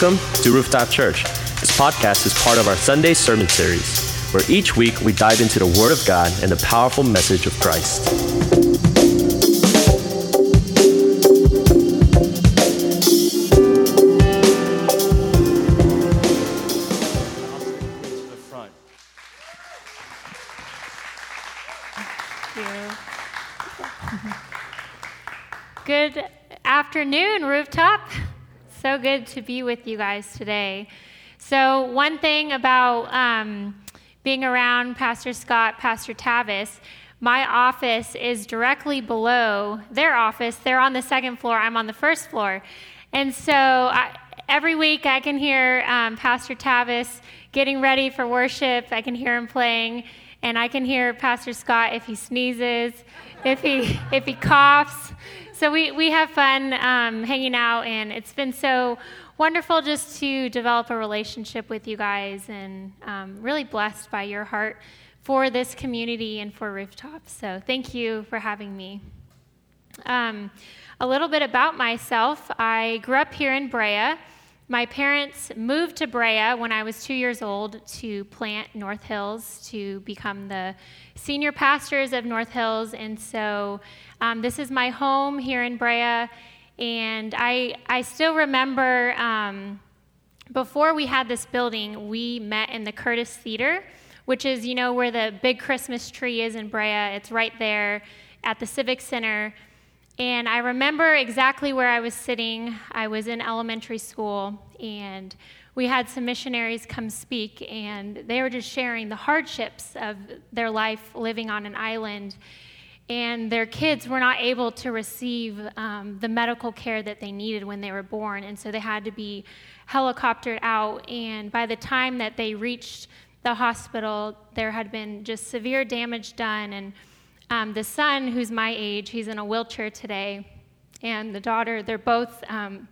Welcome to Rooftop Church. This podcast is part of our Sunday sermon series, where each week we dive into the Word of God and the powerful message of Christ. Good afternoon, rooftop. So good to be with you guys today. So, one thing about um, being around Pastor Scott, Pastor Tavis, my office is directly below their office. They're on the second floor, I'm on the first floor. And so, I, every week I can hear um, Pastor Tavis getting ready for worship, I can hear him playing. And I can hear Pastor Scott if he sneezes, if he if he coughs, so we, we have fun um, hanging out, and it's been so wonderful just to develop a relationship with you guys and um, really blessed by your heart for this community and for Rooftops. So thank you for having me. Um, a little bit about myself I grew up here in Brea. My parents moved to Brea when I was two years old to plant North Hills to become the senior pastors of North Hills. And so um, this is my home here in Brea. And I, I still remember um, before we had this building, we met in the Curtis Theater, which is, you know, where the big Christmas tree is in Brea. It's right there at the Civic Center. And I remember exactly where I was sitting. I was in elementary school, and we had some missionaries come speak, and they were just sharing the hardships of their life living on an island. And their kids were not able to receive um, the medical care that they needed when they were born, and so they had to be helicoptered out. And by the time that they reached the hospital, there had been just severe damage done, and um, the son, who's my age, he's in a wheelchair today, and the daughter, they're both um,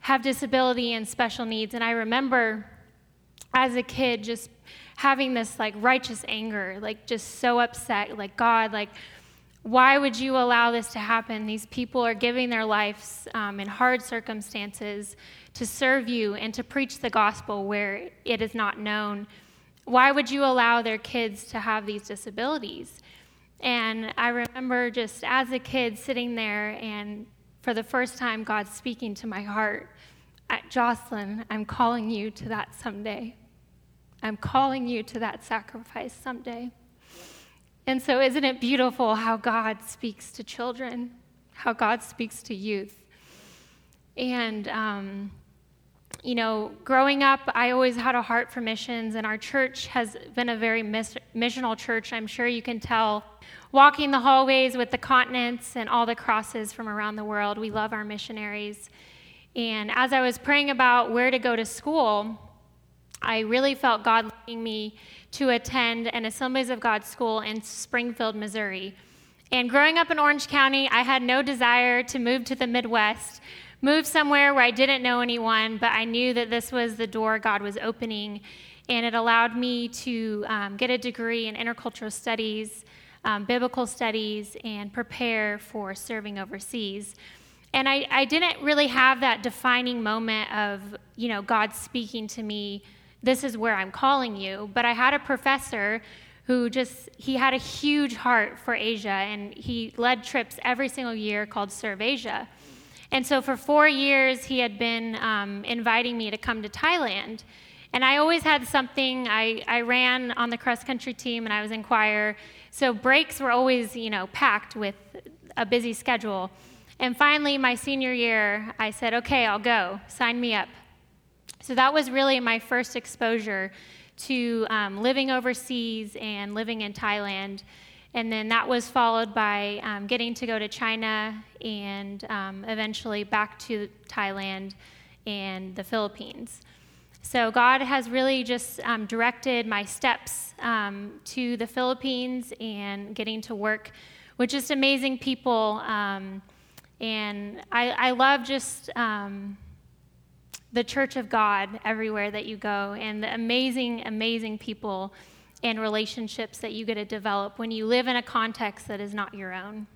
have disability and special needs. And I remember as a kid just having this like righteous anger, like just so upset, like, God, like, why would you allow this to happen? These people are giving their lives um, in hard circumstances to serve you and to preach the gospel where it is not known. Why would you allow their kids to have these disabilities? And I remember just as a kid sitting there, and for the first time, God speaking to my heart Jocelyn, I'm calling you to that someday. I'm calling you to that sacrifice someday. And so, isn't it beautiful how God speaks to children, how God speaks to youth? And, um, you know, growing up, I always had a heart for missions, and our church has been a very miss- missional church. I'm sure you can tell walking the hallways with the continents and all the crosses from around the world. We love our missionaries. And as I was praying about where to go to school, I really felt God leading me to attend an Assemblies of God school in Springfield, Missouri. And growing up in Orange County, I had no desire to move to the Midwest, move somewhere where I didn't know anyone, but I knew that this was the door God was opening. And it allowed me to um, get a degree in intercultural studies um, biblical studies and prepare for serving overseas. And I, I didn't really have that defining moment of, you know, God speaking to me, this is where I'm calling you. But I had a professor who just, he had a huge heart for Asia, and he led trips every single year called Serve Asia. And so for four years, he had been um, inviting me to come to Thailand. And I always had something. I, I ran on the cross country team and I was in choir. So breaks were always, you know, packed with a busy schedule. And finally, my senior year, I said, okay, I'll go. Sign me up. So that was really my first exposure to um, living overseas and living in Thailand. And then that was followed by um, getting to go to China and um, eventually back to Thailand and the Philippines. So God has really just um, directed my steps um, to the Philippines and getting to work with just amazing people. Um, and I, I, love just um, the Church of God everywhere that you go and the amazing, amazing people and relationships that you get to develop when you live in a context that is not your own.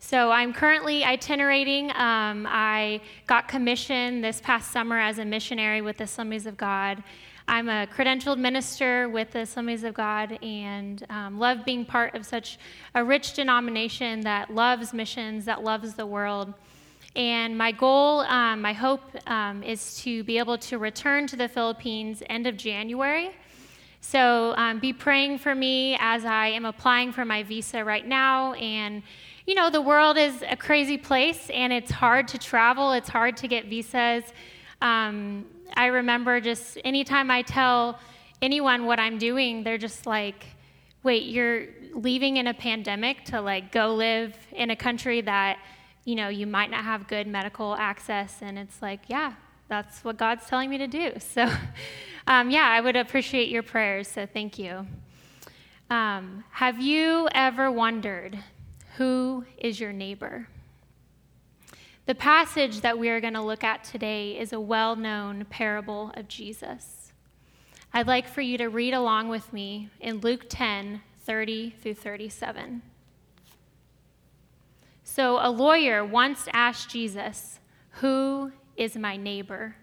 So I'm currently itinerating. Um, I got commissioned this past summer as a missionary with the Assemblies of God. I'm a credentialed minister with the Assemblies of God and um, love being part of such a rich denomination that loves missions, that loves the world. And my goal, um, my hope um, is to be able to return to the Philippines end of January. So um, be praying for me as I am applying for my visa right now and you know, the world is a crazy place and it's hard to travel, it's hard to get visas. Um, I remember just anytime I tell anyone what I'm doing, they're just like, wait, you're leaving in a pandemic to like go live in a country that, you know, you might not have good medical access. And it's like, yeah, that's what God's telling me to do. So, um, yeah, I would appreciate your prayers. So, thank you. Um, have you ever wondered who is your neighbor? The passage that we are going to look at today is a well known parable of Jesus. I'd like for you to read along with me in Luke 10 30 through 37. So, a lawyer once asked Jesus, Who is my neighbor?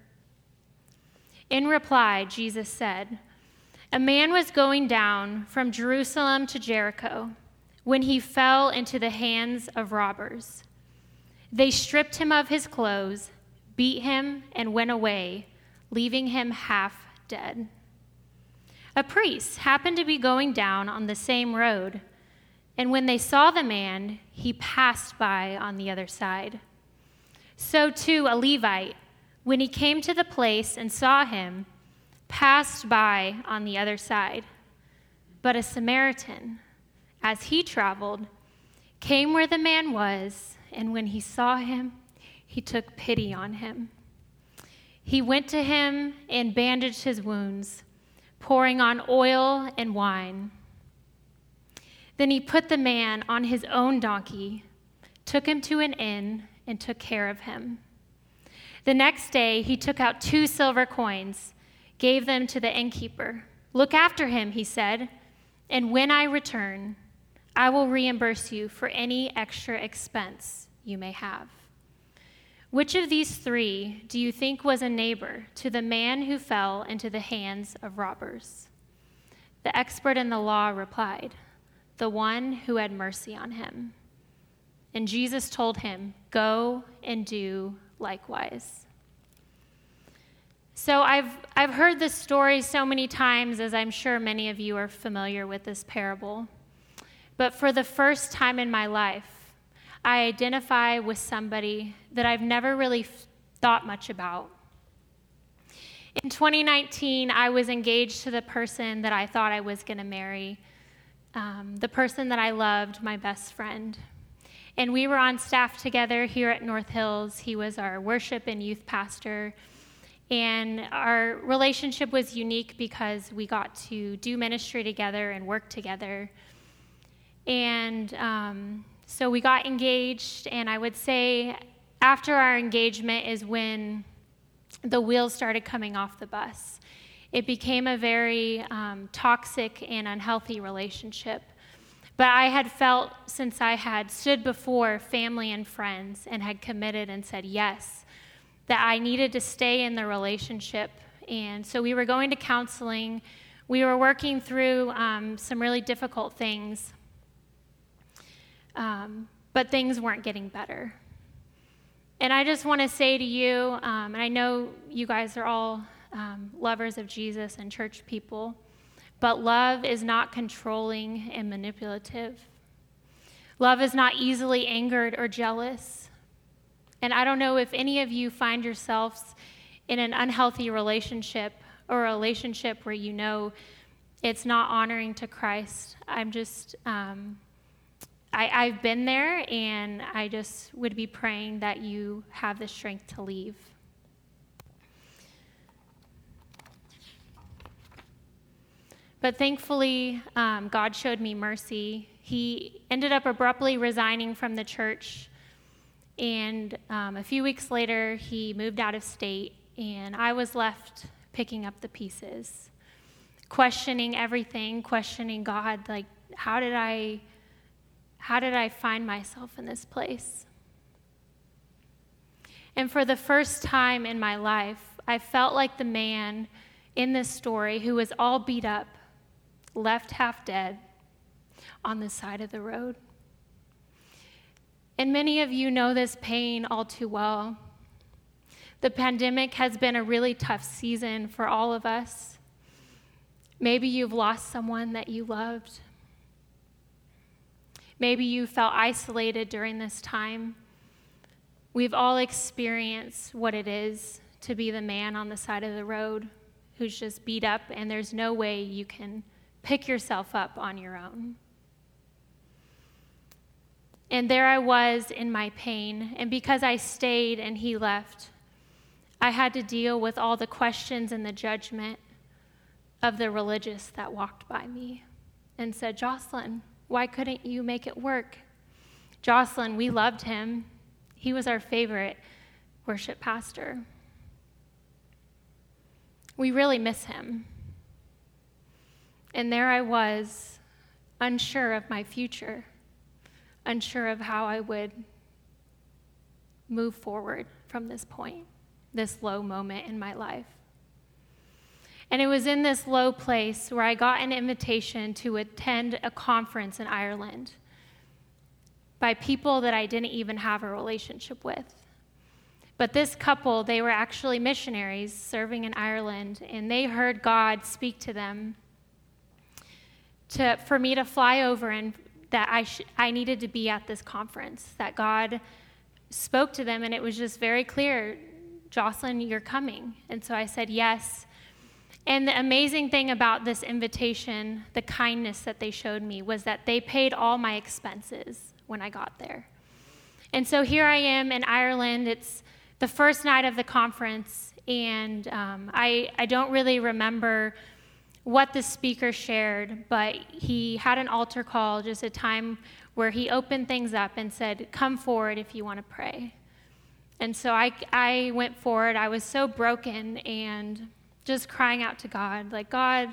In reply, Jesus said, A man was going down from Jerusalem to Jericho when he fell into the hands of robbers. They stripped him of his clothes, beat him, and went away, leaving him half dead. A priest happened to be going down on the same road, and when they saw the man, he passed by on the other side. So too a Levite, when he came to the place and saw him, passed by on the other side. But a Samaritan, as he traveled, came where the man was, and when he saw him, he took pity on him. He went to him and bandaged his wounds, pouring on oil and wine. Then he put the man on his own donkey, took him to an inn, and took care of him. The next day, he took out two silver coins, gave them to the innkeeper. Look after him, he said, and when I return, I will reimburse you for any extra expense you may have. Which of these three do you think was a neighbor to the man who fell into the hands of robbers? The expert in the law replied, The one who had mercy on him. And Jesus told him, Go and do likewise. So I've, I've heard this story so many times, as I'm sure many of you are familiar with this parable. But for the first time in my life, I identify with somebody that I've never really thought much about. In 2019, I was engaged to the person that I thought I was going to marry, um, the person that I loved, my best friend. And we were on staff together here at North Hills. He was our worship and youth pastor. And our relationship was unique because we got to do ministry together and work together. And um, so we got engaged, and I would say after our engagement is when the wheels started coming off the bus. It became a very um, toxic and unhealthy relationship. But I had felt since I had stood before family and friends and had committed and said yes, that I needed to stay in the relationship. And so we were going to counseling. We were working through um, some really difficult things. Um, but things weren't getting better. And I just want to say to you, um, and I know you guys are all um, lovers of Jesus and church people, but love is not controlling and manipulative. Love is not easily angered or jealous. And I don't know if any of you find yourselves in an unhealthy relationship or a relationship where you know it's not honoring to Christ. I'm just. Um, I, I've been there, and I just would be praying that you have the strength to leave. But thankfully, um, God showed me mercy. He ended up abruptly resigning from the church. And um, a few weeks later, he moved out of state, and I was left picking up the pieces, questioning everything, questioning God like, how did I How did I find myself in this place? And for the first time in my life, I felt like the man in this story who was all beat up, left half dead on the side of the road. And many of you know this pain all too well. The pandemic has been a really tough season for all of us. Maybe you've lost someone that you loved. Maybe you felt isolated during this time. We've all experienced what it is to be the man on the side of the road who's just beat up, and there's no way you can pick yourself up on your own. And there I was in my pain, and because I stayed and he left, I had to deal with all the questions and the judgment of the religious that walked by me and said, Jocelyn, why couldn't you make it work? Jocelyn, we loved him. He was our favorite worship pastor. We really miss him. And there I was, unsure of my future, unsure of how I would move forward from this point, this low moment in my life. And it was in this low place where I got an invitation to attend a conference in Ireland by people that I didn't even have a relationship with. But this couple, they were actually missionaries serving in Ireland, and they heard God speak to them to, for me to fly over and that I, sh- I needed to be at this conference, that God spoke to them, and it was just very clear Jocelyn, you're coming. And so I said yes. And the amazing thing about this invitation, the kindness that they showed me, was that they paid all my expenses when I got there. And so here I am in Ireland. It's the first night of the conference, and um, I, I don't really remember what the speaker shared, but he had an altar call, just a time where he opened things up and said, Come forward if you want to pray. And so I, I went forward. I was so broken and just crying out to God, like, God,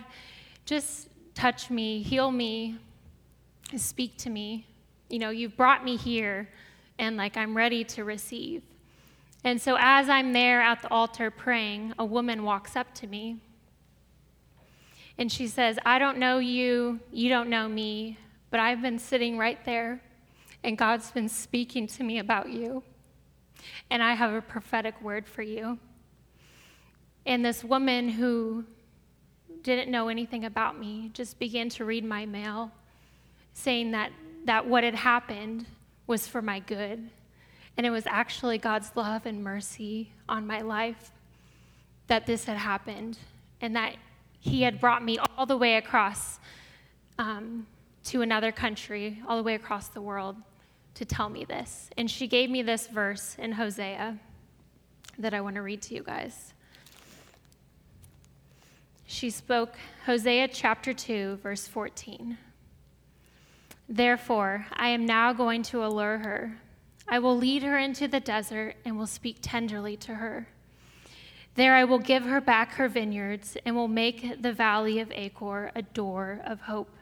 just touch me, heal me, speak to me you know, you've brought me here and like I'm ready to receive. And so as I'm there at the altar praying, a woman walks up to me and she says, I don't know you, you don't know me, but I've been sitting right there and God's been speaking to me about you. And I have a prophetic word for you. And this woman who didn't know anything about me just began to read my mail, saying that that what had happened was for my good. And it was actually God's love and mercy on my life that this had happened and that He had brought me all the way across um, to another country, all the way across the world to tell me this. And she gave me this verse in Hosea that I want to read to you guys. She spoke Hosea chapter 2, verse 14. Therefore, I am now going to allure her. I will lead her into the desert and will speak tenderly to her. There I will give her back her vineyards and will make the valley of Achor a door of hope.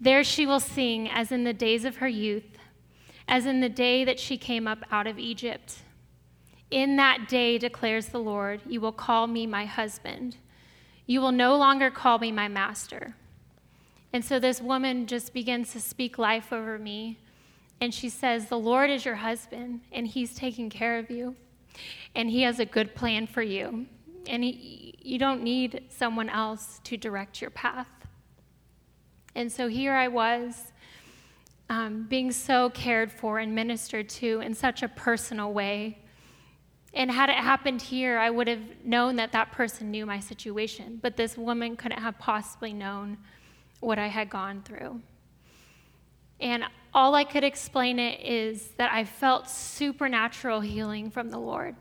There she will sing as in the days of her youth, as in the day that she came up out of Egypt. In that day, declares the Lord, you will call me my husband. You will no longer call me my master. And so this woman just begins to speak life over me. And she says, The Lord is your husband, and he's taking care of you, and he has a good plan for you. And he, you don't need someone else to direct your path. And so here I was, um, being so cared for and ministered to in such a personal way. And had it happened here, I would have known that that person knew my situation, but this woman couldn't have possibly known what I had gone through. And all I could explain it is that I felt supernatural healing from the Lord.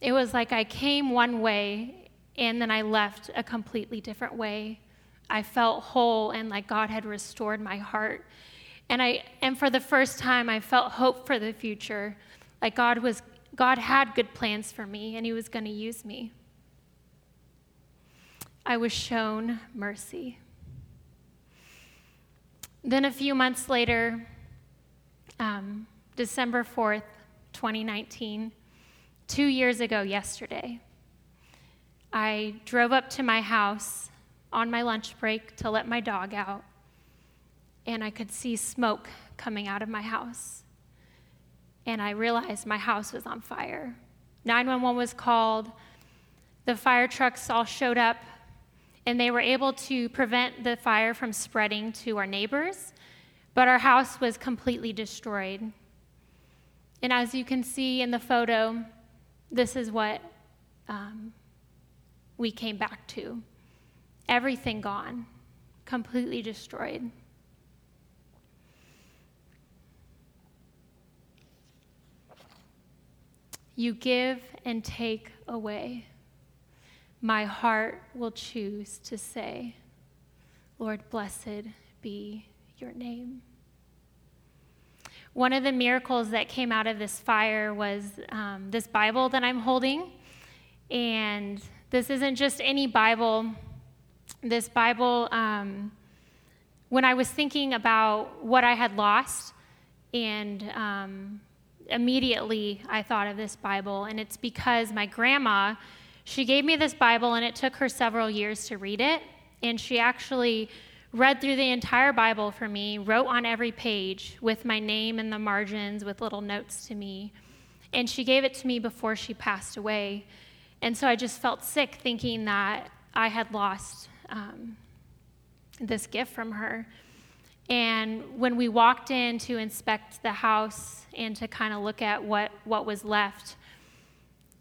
It was like I came one way and then I left a completely different way. I felt whole and like God had restored my heart. And I and for the first time I felt hope for the future. Like God was God had good plans for me and he was going to use me. I was shown mercy. Then a few months later, um, December 4th, 2019, two years ago yesterday. I drove up to my house on my lunch break to let my dog out, and I could see smoke coming out of my house. And I realized my house was on fire. 911 was called, the fire trucks all showed up, and they were able to prevent the fire from spreading to our neighbors, but our house was completely destroyed. And as you can see in the photo, this is what um, we came back to everything gone, completely destroyed. You give and take away. My heart will choose to say, Lord, blessed be your name. One of the miracles that came out of this fire was um, this Bible that I'm holding. And this isn't just any Bible. This Bible, um, when I was thinking about what I had lost, and um, immediately I thought of this Bible. And it's because my grandma, she gave me this Bible, and it took her several years to read it. And she actually read through the entire Bible for me, wrote on every page with my name in the margins with little notes to me. And she gave it to me before she passed away. And so I just felt sick thinking that I had lost um, this gift from her. And when we walked in to inspect the house and to kind of look at what, what was left,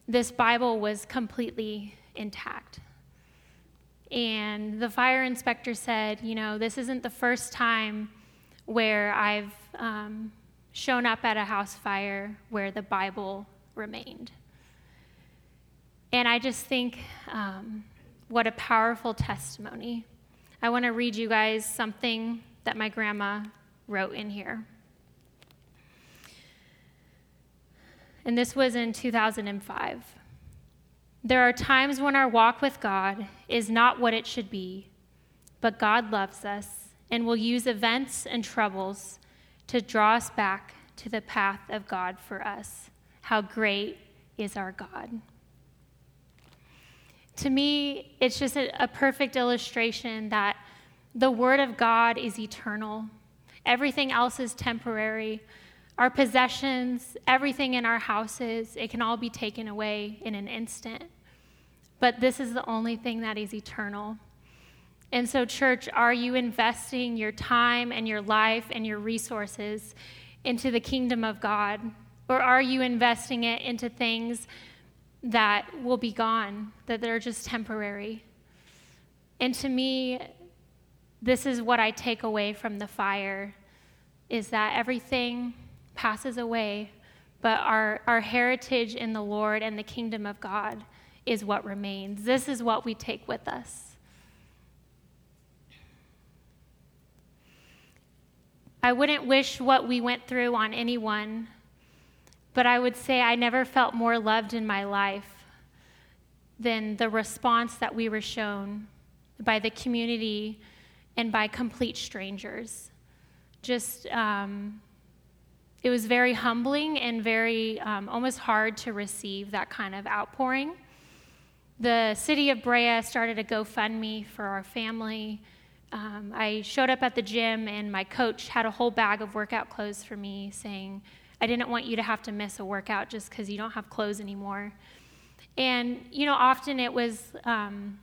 this Bible was completely intact. And the fire inspector said, you know, this isn't the first time where I've um, shown up at a house fire where the Bible remained. And I just think um, what a powerful testimony. I want to read you guys something that my grandma wrote in here. And this was in 2005. There are times when our walk with God is not what it should be, but God loves us and will use events and troubles to draw us back to the path of God for us. How great is our God! To me, it's just a, a perfect illustration that the Word of God is eternal, everything else is temporary. Our possessions, everything in our houses, it can all be taken away in an instant. But this is the only thing that is eternal. And so, church, are you investing your time and your life and your resources into the kingdom of God? Or are you investing it into things that will be gone, that they're just temporary? And to me, this is what I take away from the fire is that everything passes away, but our, our heritage in the Lord and the kingdom of God is what remains. This is what we take with us. I wouldn't wish what we went through on anyone, but I would say I never felt more loved in my life than the response that we were shown by the community and by complete strangers. Just, um, it was very humbling and very um, almost hard to receive that kind of outpouring. The city of Brea started a GoFundMe for our family. Um, I showed up at the gym, and my coach had a whole bag of workout clothes for me, saying, I didn't want you to have to miss a workout just because you don't have clothes anymore. And, you know, often it was um,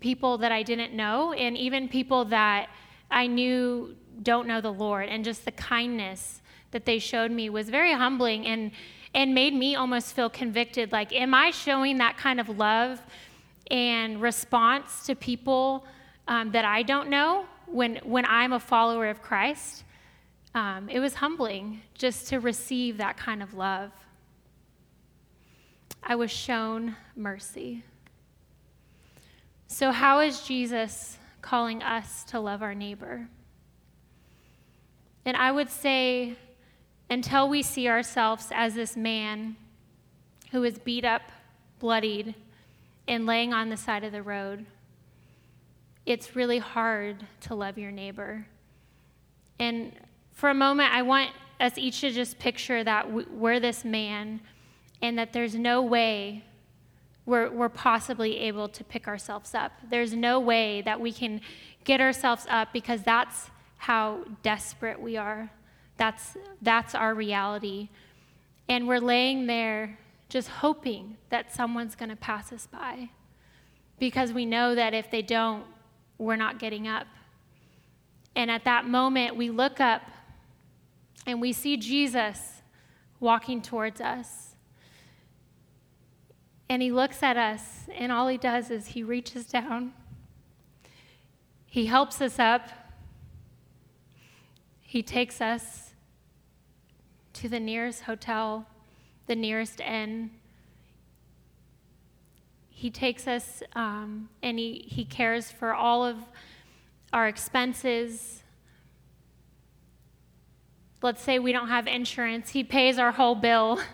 people that I didn't know, and even people that I knew don't know the Lord, and just the kindness that they showed me was very humbling. And and made me almost feel convicted like, am I showing that kind of love and response to people um, that I don't know when, when I'm a follower of Christ? Um, it was humbling just to receive that kind of love. I was shown mercy. So, how is Jesus calling us to love our neighbor? And I would say, until we see ourselves as this man who is beat up, bloodied, and laying on the side of the road, it's really hard to love your neighbor. And for a moment, I want us each to just picture that we're this man and that there's no way we're, we're possibly able to pick ourselves up. There's no way that we can get ourselves up because that's how desperate we are. That's, that's our reality. And we're laying there just hoping that someone's going to pass us by because we know that if they don't, we're not getting up. And at that moment, we look up and we see Jesus walking towards us. And he looks at us, and all he does is he reaches down, he helps us up, he takes us to the nearest hotel, the nearest inn. He takes us um, and he, he cares for all of our expenses. Let's say we don't have insurance, he pays our whole bill.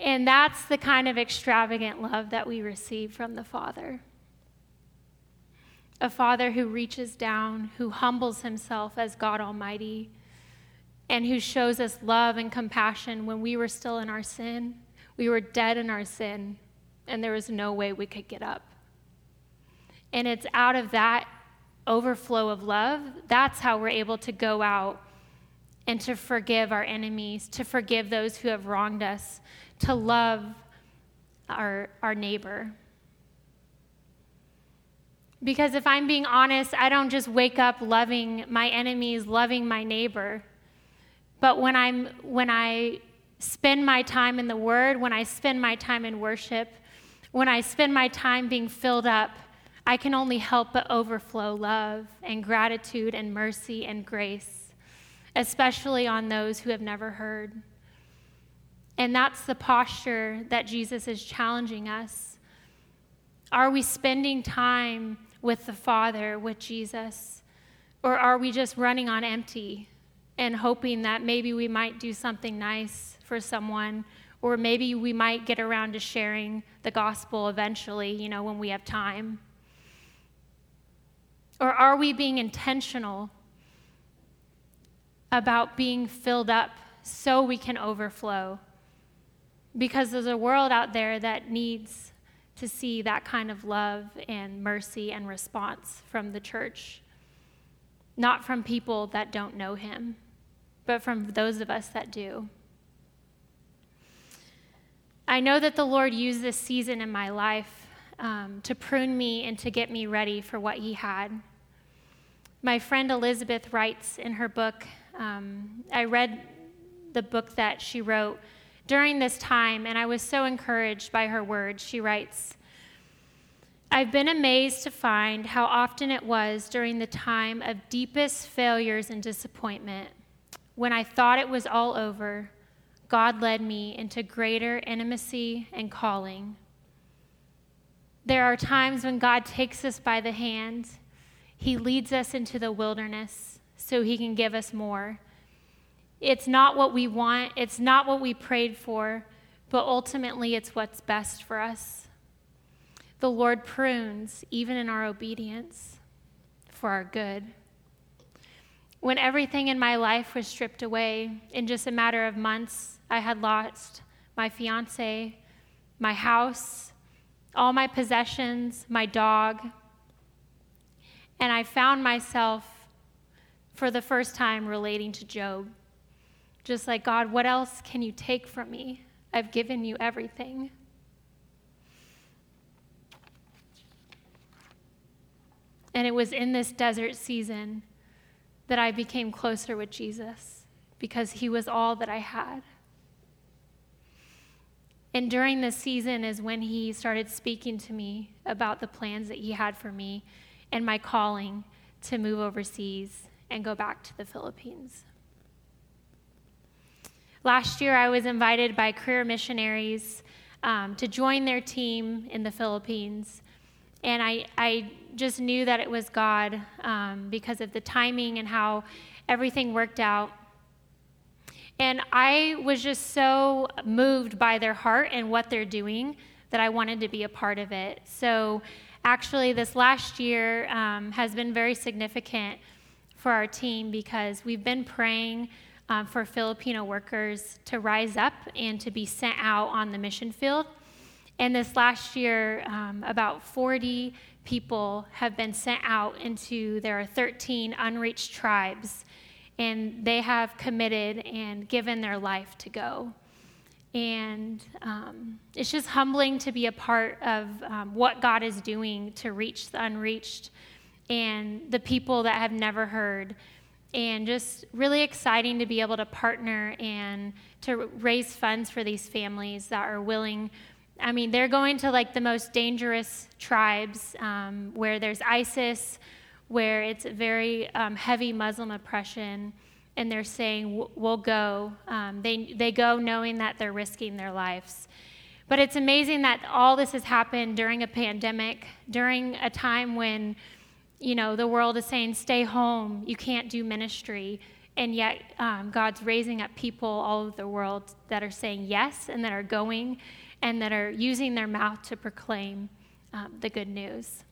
And that's the kind of extravagant love that we receive from the Father. A Father who reaches down, who humbles himself as God Almighty, and who shows us love and compassion when we were still in our sin. We were dead in our sin, and there was no way we could get up. And it's out of that overflow of love, that's how we're able to go out and to forgive our enemies, to forgive those who have wronged us, to love our, our neighbor. Because if I'm being honest, I don't just wake up loving my enemies, loving my neighbor. But when, I'm, when I spend my time in the Word, when I spend my time in worship, when I spend my time being filled up I can only help but overflow love and gratitude and mercy and grace, especially on those who have never heard. And that's the posture that Jesus is challenging us. Are we spending time with the Father, with Jesus? Or are we just running on empty and hoping that maybe we might do something nice for someone, or maybe we might get around to sharing the gospel eventually, you know, when we have time? Or are we being intentional about being filled up so we can overflow? Because there's a world out there that needs to see that kind of love and mercy and response from the church. Not from people that don't know Him, but from those of us that do. I know that the Lord used this season in my life um, to prune me and to get me ready for what He had. My friend Elizabeth writes in her book, um, I read the book that she wrote during this time, and I was so encouraged by her words. She writes, I've been amazed to find how often it was during the time of deepest failures and disappointment, when I thought it was all over, God led me into greater intimacy and calling. There are times when God takes us by the hand he leads us into the wilderness so He can give us more. It's not what we want, it's not what we prayed for, but ultimately it's what's best for us. The Lord prunes even in our obedience for our good. When everything in my life was stripped away, in just a matter of months, I had lost my fiance, my house, all my possessions, my dog, and I found myself for the first time relating to Job. Just like, God, what else can you take from me? I've given you everything. And it was in this desert season that I became closer with Jesus because he was all that I had. And during this season is when he started speaking to me about the plans that he had for me and my calling to move overseas and go back to the Philippines. Last year, I was invited by career missionaries um, to join their team in the Philippines. And I, I just knew that it was God um, because of the timing and how everything worked out. And I was just so moved by their heart and what they're doing that I wanted to be a part of it. So actually, this last year um, has been very significant for our team because we've been praying um, for Filipino workers to rise up and to be sent out on the mission field. And this last year, um, about 40 people have been sent out into there are 13 unreached tribes, and they have committed and given their life to go. And um, it's just humbling to be a part of um, what God is doing to reach the unreached and the people that have never heard. And just really exciting to be able to partner and to raise funds for these families that are willing. I mean, they're going to like the most dangerous tribes um, where there's ISIS, where it's very um, heavy Muslim oppression and they're saying, We'll go. Um, they, they go knowing that they're risking their lives. But it's amazing that all this has happened during a pandemic, during a time when, you know, the world is saying, stay home, you can't do ministry. And yet, um, God's raising up people all over the world that are saying yes and that are going and that are using their mouth to proclaim um, the good news.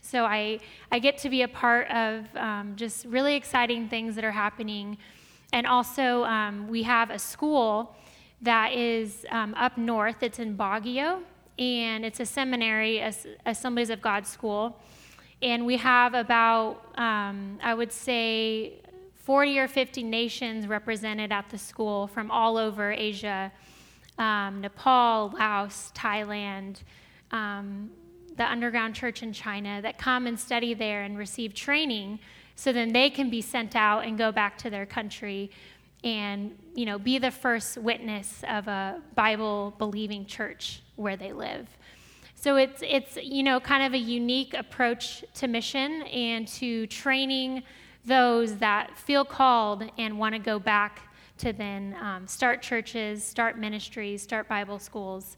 So I, I get to be a part of um, just really exciting things that are happening. And also, um, we have a school that is um, up north. It's in Baguio, and it's a seminary, Assemblies of God school. And we have about, um, I would say, 40 or 50 nations represented at the school from all over Asia um, Nepal, Laos, Thailand. Um, the underground church in China that come and study there and receive training so then they can be sent out and go back to their country and you know be the first witness of a bible believing church where they live so it's it's you know kind of a unique approach to mission and to training those that feel called and want to go back to then um, start churches start ministries start bible schools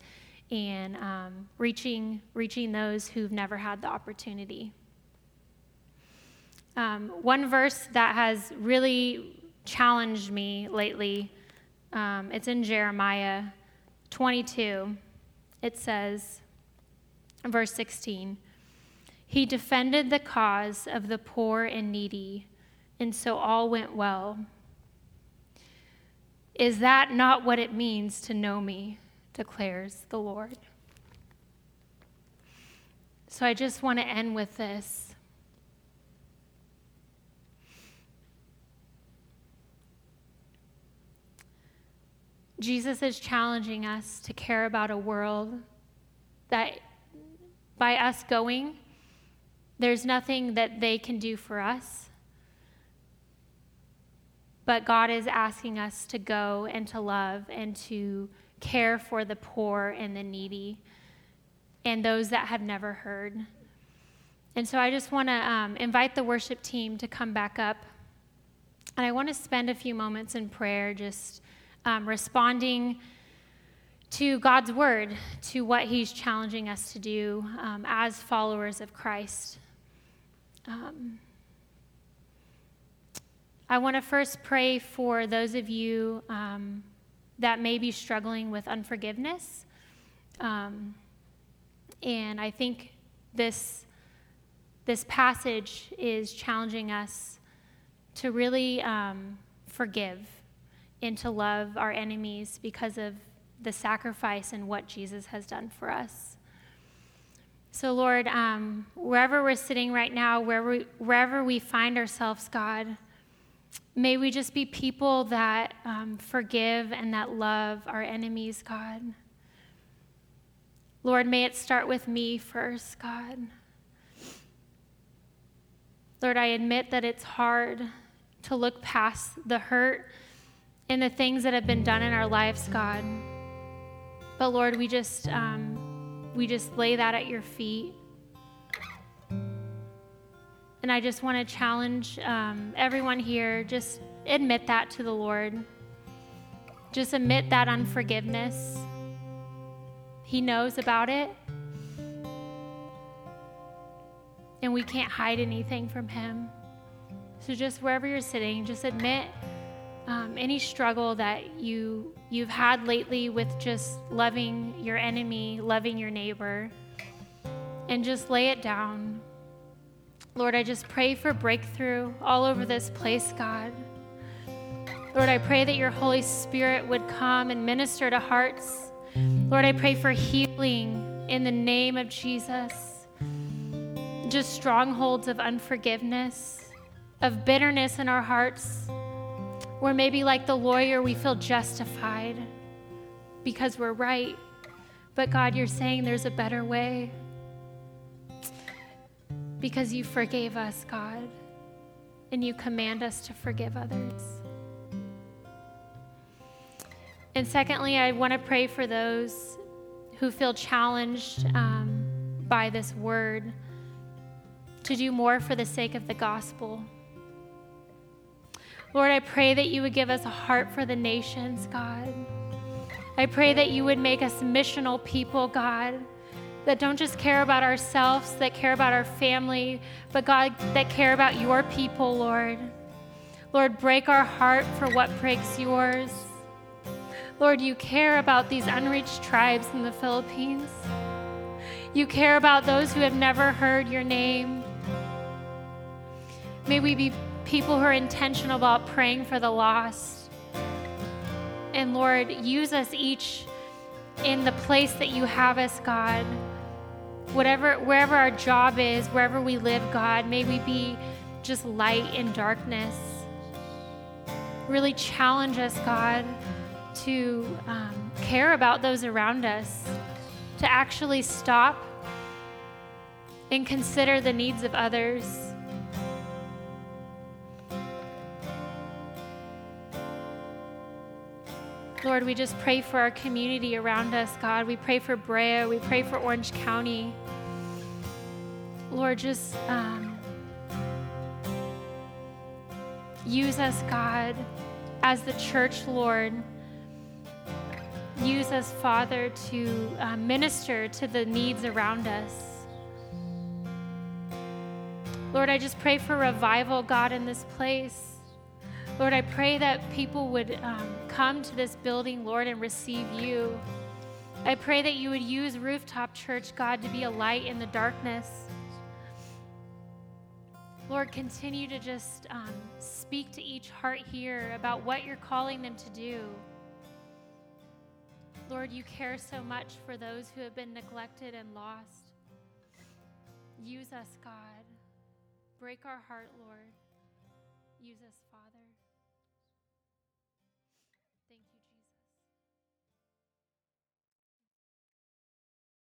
and um, reaching, reaching those who've never had the opportunity. Um, one verse that has really challenged me lately, um, it's in Jeremiah 22. It says, verse 16, He defended the cause of the poor and needy, and so all went well. Is that not what it means to know me? declares the Lord. So I just want to end with this. Jesus is challenging us to care about a world that by us going, there's nothing that they can do for us. But God is asking us to go and to love and to care for the poor and the needy and those that have never heard. And so I just want to um, invite the worship team to come back up. And I want to spend a few moments in prayer just um, responding to God's word, to what He's challenging us to do um, as followers of Christ. Um, I want to first pray for those of you um, that may be struggling with unforgiveness. Um, and I think this, this passage is challenging us to really um, forgive and to love our enemies because of the sacrifice and what Jesus has done for us. So, Lord, um, wherever we're sitting right now, wherever we, wherever we find ourselves, God, May we just be people that um, forgive and that love our enemies, God. Lord, may it start with me first, God. Lord, I admit that it's hard to look past the hurt and the things that have been done in our lives, God. But Lord, we just um, we just lay that at your feet. And I just want to challenge um, everyone here just admit that to the Lord. Just admit that unforgiveness. He knows about it. And we can't hide anything from Him. So just wherever you're sitting, just admit um, any struggle that you you've had lately with just loving your enemy, loving your neighbor, and just lay it down Lord, I just pray for breakthrough all over this place, God. Lord, I pray that your Holy Spirit would come and minister to hearts. Lord, I pray for healing in the name of Jesus. Just strongholds of unforgiveness, of bitterness in our hearts, where maybe like the lawyer, we feel justified because we're right. But God, you're saying there's a better way because you forgave us, God, and you command us to forgive others. And secondly, I want to pray for those who feel challenged um, by this word to do more for the sake of the gospel. Lord, I pray that you would give us a heart for the nations, God. I pray that you would make us missional people, God, that don't just care about ourselves, that care about our family, but God, that care about your people, Lord. Lord, break our heart for what breaks yours. Lord, you care about these unreached tribes in the Philippines. You care about those who have never heard your name. May we be people who are intentional about praying for the lost. And Lord, use us each in the place that you have us, God. Whatever, wherever our job is, wherever we live, God, may we be just light in darkness. Really challenge us, God to um, care about those around us, to actually stop and consider the needs of others. Lord, we just pray for our community around us, God. We pray for Brea. We pray for Orange County. Lord, just um, use us, God, as the church, Lord use us, Father, to uh, minister to the needs around us. Lord, I just pray for revival, God, in this place. Lord, I pray that people would um, come to this building, Lord, and receive you. I pray that you would use Rooftop Church, God, to be a light in the darkness. Lord, continue to just um, speak to each heart here about what you're calling them to do. Lord, you care so much for those who have been neglected and lost. Use us, God. Break our heart, Lord. Use us.